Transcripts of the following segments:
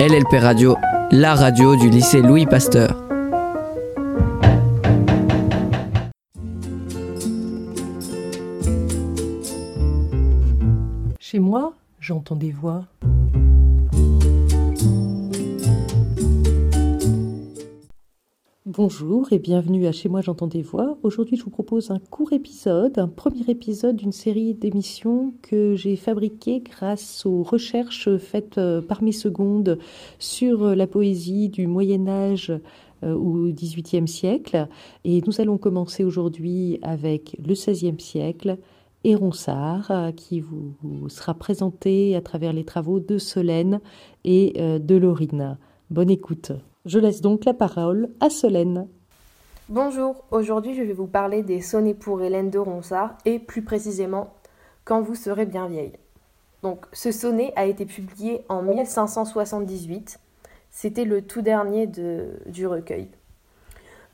LLP Radio, la radio du lycée Louis Pasteur. Chez moi, j'entends des voix. Bonjour et bienvenue à Chez moi j'entends des voix. Aujourd'hui je vous propose un court épisode, un premier épisode d'une série d'émissions que j'ai fabriquée grâce aux recherches faites euh, par mes secondes sur la poésie du Moyen Âge euh, au XVIIIe siècle. Et nous allons commencer aujourd'hui avec le XVIe siècle et Ronsard euh, qui vous sera présenté à travers les travaux de Solène et de Laurine. Bonne écoute. Je laisse donc la parole à Solène. Bonjour, aujourd'hui je vais vous parler des sonnets pour Hélène de Ronsard et plus précisément Quand vous serez bien vieille. Donc ce sonnet a été publié en 1578. C'était le tout dernier de, du recueil.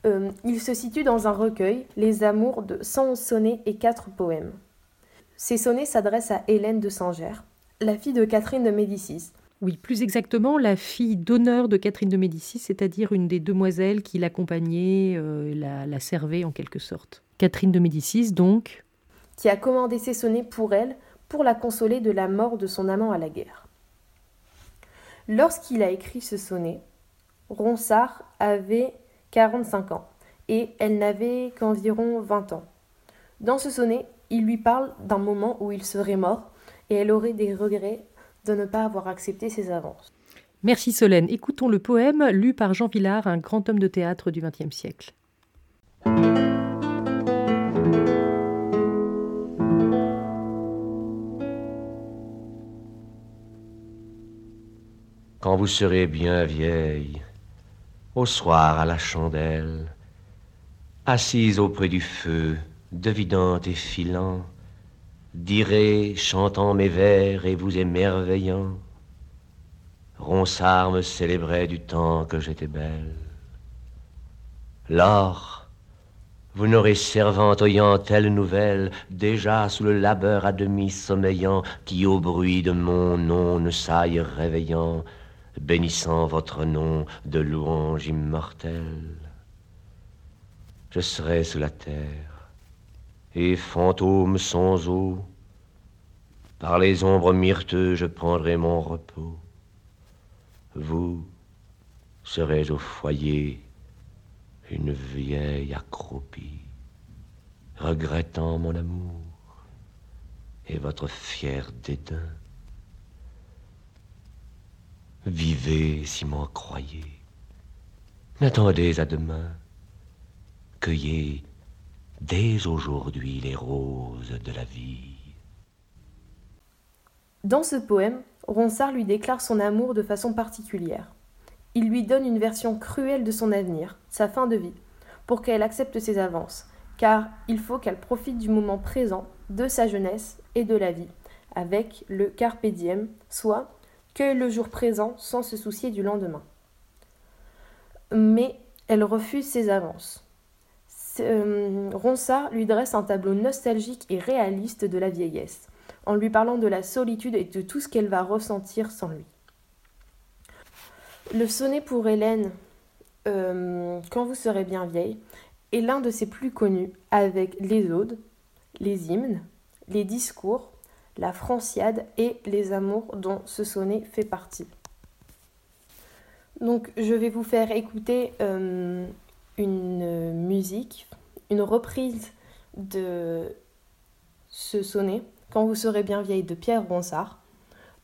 Euh, il se situe dans un recueil, Les Amours de 111 sonnets et 4 poèmes. Ces sonnets s'adressent à Hélène de Sangère, la fille de Catherine de Médicis, oui, plus exactement, la fille d'honneur de Catherine de Médicis, c'est-à-dire une des demoiselles qui l'accompagnait, euh, la, servait en quelque sorte. Catherine de Médicis, donc. Qui a commandé ses sonnets pour elle, pour la consoler de la mort de son amant à la guerre. Lorsqu'il a écrit ce sonnet, Ronsard avait 45 ans et elle n'avait qu'environ 20 ans. Dans ce sonnet, il lui parle d'un moment où il serait mort et elle aurait des regrets de ne pas avoir accepté ses avances. Merci Solène. Écoutons le poème lu par Jean Villard, un grand homme de théâtre du XXe siècle. Quand vous serez bien vieille, au soir à la chandelle, assise auprès du feu, devidante et filant, Direz, chantant mes vers et vous émerveillant, Ronsard me célébrait du temps que j'étais belle. Lors, vous n'aurez servantoyant telle nouvelle, déjà sous le labeur à demi sommeillant, qui au bruit de mon nom ne saille réveillant, bénissant votre nom de louange immortelle. Je serai sous la terre et fantôme sans eau, par les ombres myrteux je prendrai mon repos. Vous serez au foyer une vieille accroupie, regrettant mon amour et votre fier dédain. Vivez si m'en croyez, n'attendez à demain, cueillez dès aujourd'hui les roses de la vie. Dans ce poème, Ronsard lui déclare son amour de façon particulière. Il lui donne une version cruelle de son avenir, sa fin de vie, pour qu'elle accepte ses avances, car il faut qu'elle profite du moment présent, de sa jeunesse et de la vie, avec le carpe diem, soit que le jour présent sans se soucier du lendemain. Mais elle refuse ses avances. Euh, Ronsard lui dresse un tableau nostalgique et réaliste de la vieillesse, en lui parlant de la solitude et de tout ce qu'elle va ressentir sans lui. Le sonnet pour Hélène, euh, Quand vous serez bien vieille, est l'un de ses plus connus, avec les odes, les hymnes, les discours, la franciade et les amours dont ce sonnet fait partie. Donc je vais vous faire écouter euh, une une reprise de ce sonnet, Quand vous serez bien vieille, de Pierre Ronsard,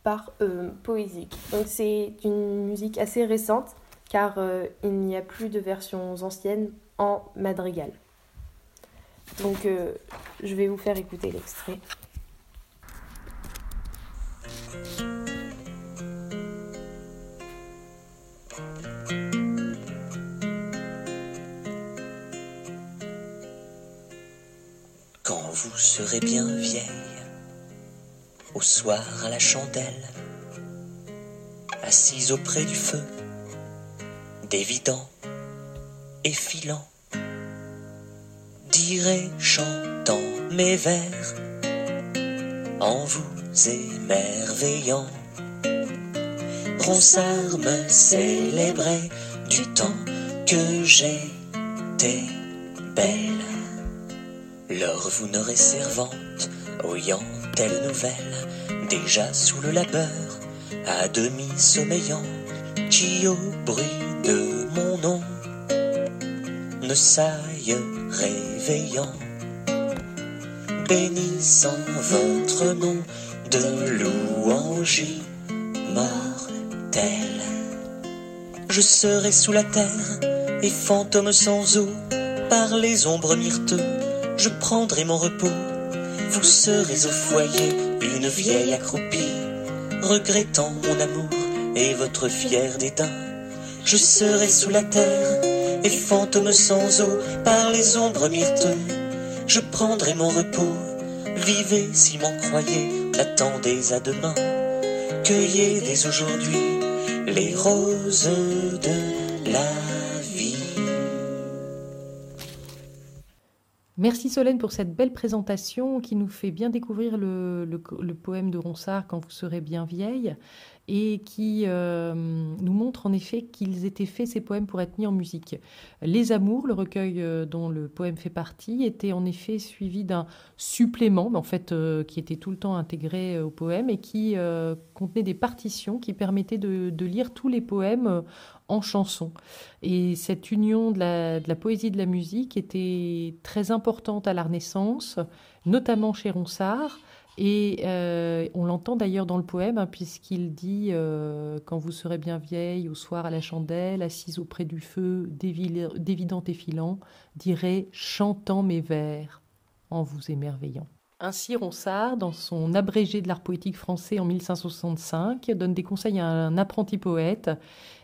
par euh, Poésique. Donc c'est une musique assez récente, car euh, il n'y a plus de versions anciennes en madrigal. Donc euh, je vais vous faire écouter l'extrait. Vous serez bien vieille, au soir à la chandelle, assise auprès du feu, dévidant et filant, direz chantant mes vers, en vous émerveillant, Ronsard me célébrait du temps que j'étais belle. L'heure vous n'aurez servante, oyant telle nouvelle, déjà sous le labeur, à demi sommeillant, qui au bruit de mon nom ne saille réveillant, bénissant votre nom de louange mortel. Je serai sous la terre et fantôme sans eau, par les ombres myrteux, je prendrai mon repos. Vous serez au foyer, une vieille accroupie, regrettant mon amour et votre fier dédain. Je serai sous la terre et fantôme sans eau, par les ombres myrteux, je prendrai mon repos. Vivez si m'en croyez, attendez à demain. Cueillez dès aujourd'hui les roses de la Merci Solène pour cette belle présentation qui nous fait bien découvrir le, poème de Ronsard quand vous serez bien vieille et qui euh, nous montre en effet qu'ils étaient faits ces poèmes pour être mis en musique. Les Amours, le recueil euh, dont le poème fait partie, était en effet suivi d'un supplément, en fait euh, qui était tout le temps intégré au poème et qui contenait des partitions qui permettaient de, lire tous les poèmes en chanson. Et cette union de la, poésie de la musique était très importante à la Renaissance, notamment chez Ronsard. Et euh, on l'entend d'ailleurs dans le poème, hein, puisqu'il dit euh, Quand vous serez bien vieille, au soir à la chandelle, assise auprès du feu, dévidant et filant, dirait chantant mes vers en vous émerveillant. Ainsi, Ronsard, dans son abrégé de l'art poétique français en 1565, donne des conseils à un apprenti poète.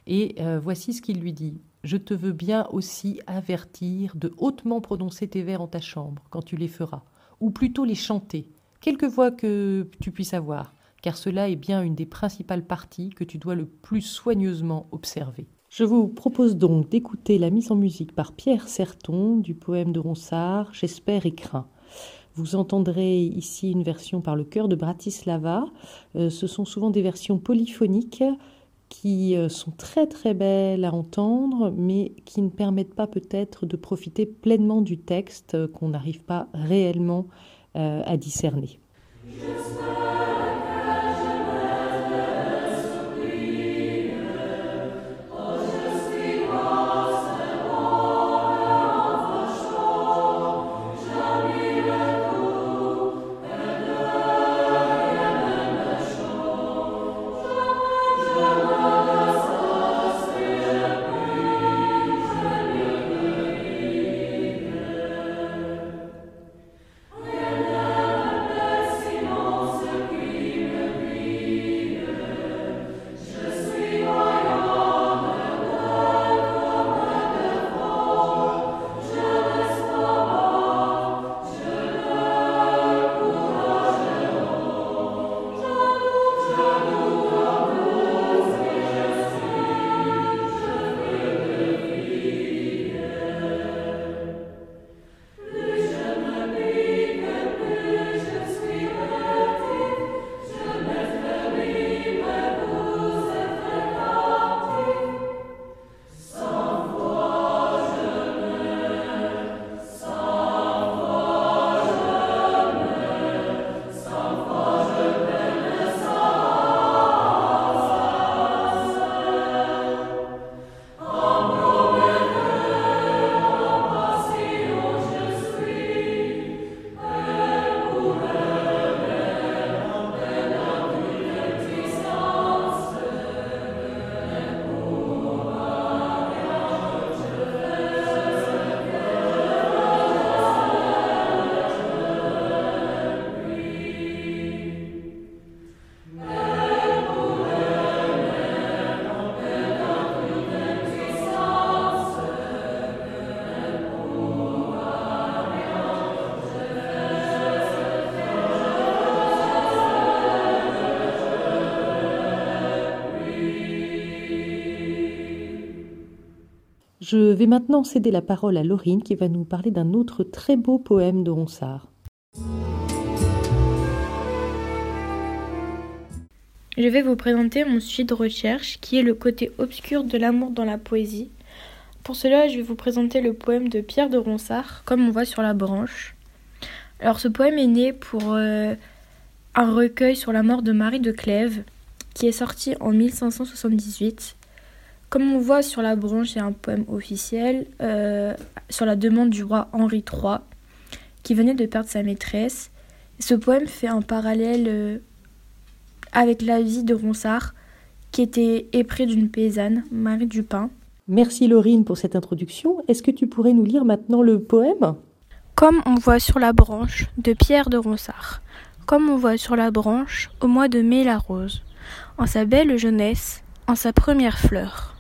Et euh, voici ce qu'il lui dit. Je te veux bien aussi avertir de hautement prononcer tes vers en ta chambre, quand tu les feras, ou plutôt les chanter, quelque voix que tu puisses avoir, car cela est bien une des principales parties que tu dois le plus soigneusement observer. Je vous propose donc d'écouter la mise en musique par Pierre Serton du poème de Ronsard, J'espère et crains. Vous entendrez ici une version par le chœur de Bratislava. Euh, ce sont souvent des versions polyphoniques qui euh, sont très très belles à entendre, mais qui ne permettent pas peut-être de profiter pleinement du texte euh, qu'on n'arrive pas réellement euh, à discerner. Je vais maintenant céder la parole à Laurine qui va nous parler d'un autre très beau poème de Ronsard. je vais vous présenter mon sujet de recherche qui est le côté obscur de l'amour dans la poésie. Pour cela, je vais vous présenter le poème de Pierre de Ronsard, comme on voit sur la branche. Alors ce poème est né pour euh, un recueil sur la mort de Marie de Clèves, qui est sorti en 1578. Comme on voit sur la branche, c'est un poème officiel euh, sur la demande du roi Henri III, qui venait de perdre sa maîtresse. Ce poème fait un parallèle euh, avec la vie de Ronsard, qui était épris d'une paysanne, Marie Dupin. Merci Laurine pour cette introduction. Est-ce que tu pourrais nous lire maintenant le poème? Comme on voit sur la branche de Pierre de Ronsard, comme on voit sur la branche au mois de mai la rose, en sa belle jeunesse, en sa première fleur,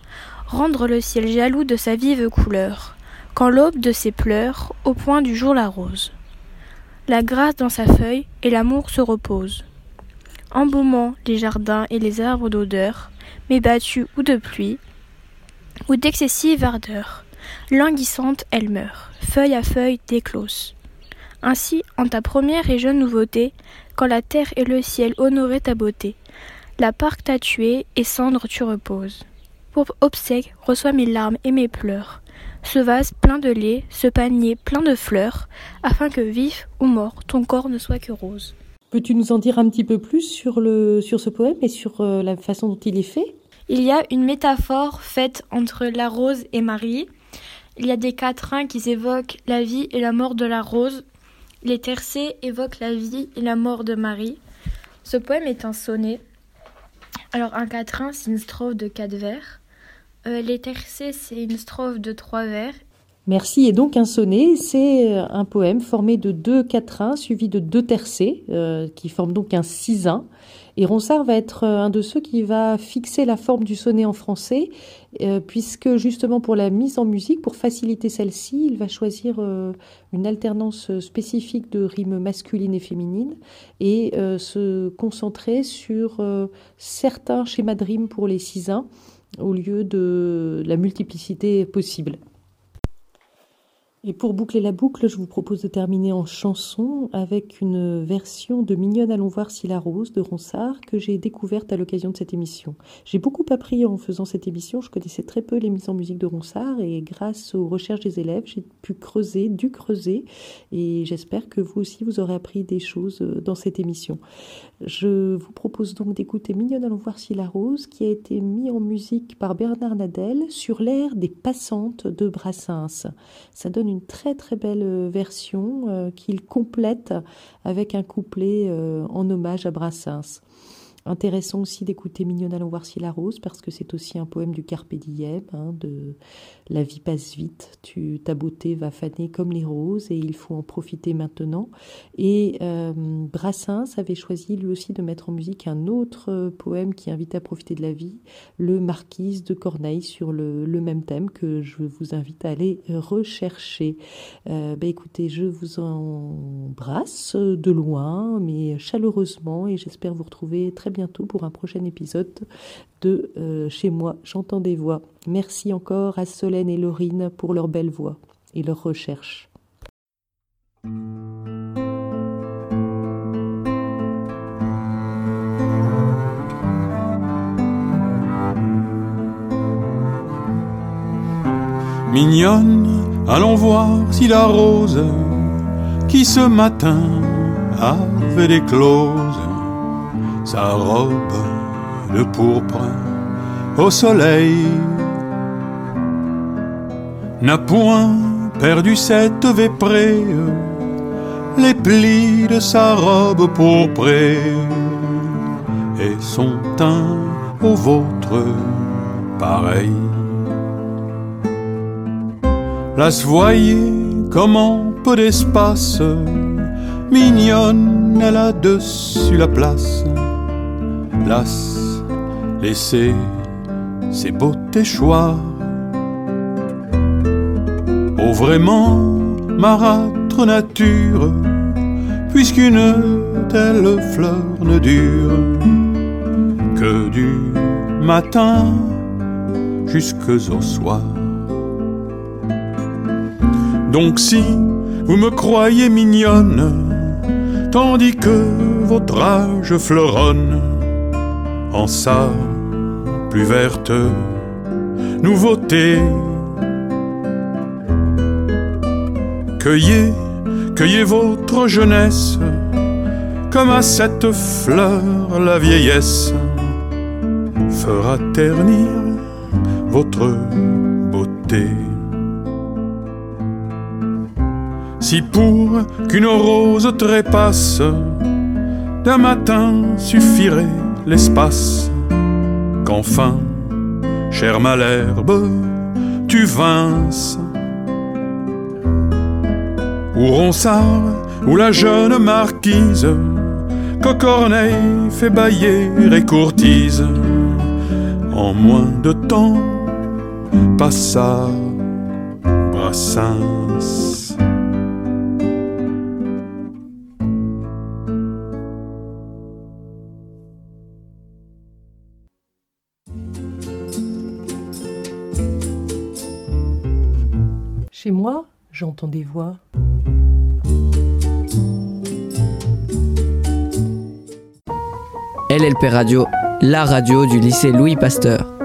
rendre le ciel jaloux de sa vive couleur, quand l'aube de ses pleurs au point du jour la rose. La grâce dans sa feuille et l'amour se repose embaumant les jardins et les arbres d'odeur, mais battus ou de pluie, ou d'excessive ardeur. Languissante, elle meurt, feuille à feuille déclose. Ainsi, en ta première et jeune nouveauté, quand la terre et le ciel honoraient ta beauté, la parc t'a tué et cendre tu reposes. Pour obsèque, reçois mes larmes et mes pleurs, ce vase plein de lait, ce panier plein de fleurs, afin que vif ou mort ton corps ne soit que rose. Peux-tu nous en dire un petit peu plus sur, le, sur ce poème et sur euh, la façon dont il est fait? Il y a une métaphore faite entre la rose et Marie. Il y a des quatrains qui évoquent la vie et la mort de la rose. Les tercets évoquent la vie et la mort de Marie. Ce poème est un sonnet. Alors un quatrain, c'est une strophe de quatre vers. Euh, les tercets, c'est une strophe de trois vers. Merci. Et donc un sonnet, c'est euh, un poème formé de deux quatrains suivis de deux tercets, euh, qui forment donc un sisin. Et Ronsard va être un de ceux qui va fixer la forme du sonnet en français, puisque justement pour la mise en musique, pour faciliter celle-ci, il va choisir une alternance spécifique de rimes masculines et féminines et se concentrer sur certains schémas de rimes pour les sisins au lieu de la multiplicité possible. Et pour boucler la boucle, je vous propose de terminer en chanson avec une version de Mignonne Allons voir si la rose de Ronsard que j'ai découverte à l'occasion de cette émission. J'ai beaucoup appris en faisant cette émission, je connaissais très peu les mises en musique de Ronsard et grâce aux recherches des élèves, j'ai pu creuser, dû creuser et j'espère que vous aussi vous aurez appris des choses euh, dans cette émission. Je vous propose donc d'écouter Mignonne Allons voir si la rose qui a été mis en musique par Bernard Nadel sur l'air des passantes de Brassens. Ça donne une très très belle euh, version euh, qu'il complète avec un couplet euh, en hommage à Brassens. Intéressant aussi d'écouter Mignonne allons voir si la rose parce que c'est aussi un poème du Carpe diem, hein, de la vie passe vite, tu, ta beauté va faner comme les roses et il faut en profiter maintenant. Et euh, Brassens avait choisi lui aussi de mettre en musique un autre poème qui invite à profiter de la vie, le Marquise de Corneille sur le, même thème que je vous invite à aller rechercher. Euh, bah, écoutez, je vous embrasse de loin mais chaleureusement et j'espère vous retrouver très bientôt pour un prochain épisode de euh, Chez moi, j'entends des voix. Merci encore à Solène et Laurine pour leur belle voix et leur recherche. Mignonne, allons voir si la rose qui ce matin avait des clauses sa robe de pourpre au soleil n'a point perdu cette véprée, les plis de sa robe pourprée et son teint au vôtre pareil. Là, voyez comment peu d'espace, mignonne, elle a dessus la place laisser ses beautés choix. Oh vraiment, marâtre nature, puisqu'une telle fleur ne dure que du matin jusque au soir. Donc si vous me croyez mignonne, tandis que votre âge fleuronne, en plus verte nouveauté. Cueillez, cueillez votre jeunesse, comme à cette fleur la vieillesse fera ternir votre beauté. Si pour qu'une rose trépasse, d'un matin suffirait l'espace, qu'enfin, cher Malherbe, tu vinces. Ou Ronsard, ou la jeune marquise, que Corneille fait bailler et courtise, en moins de temps passa Brassens. J'entends des voix. LLP Radio, la radio du lycée Louis Pasteur.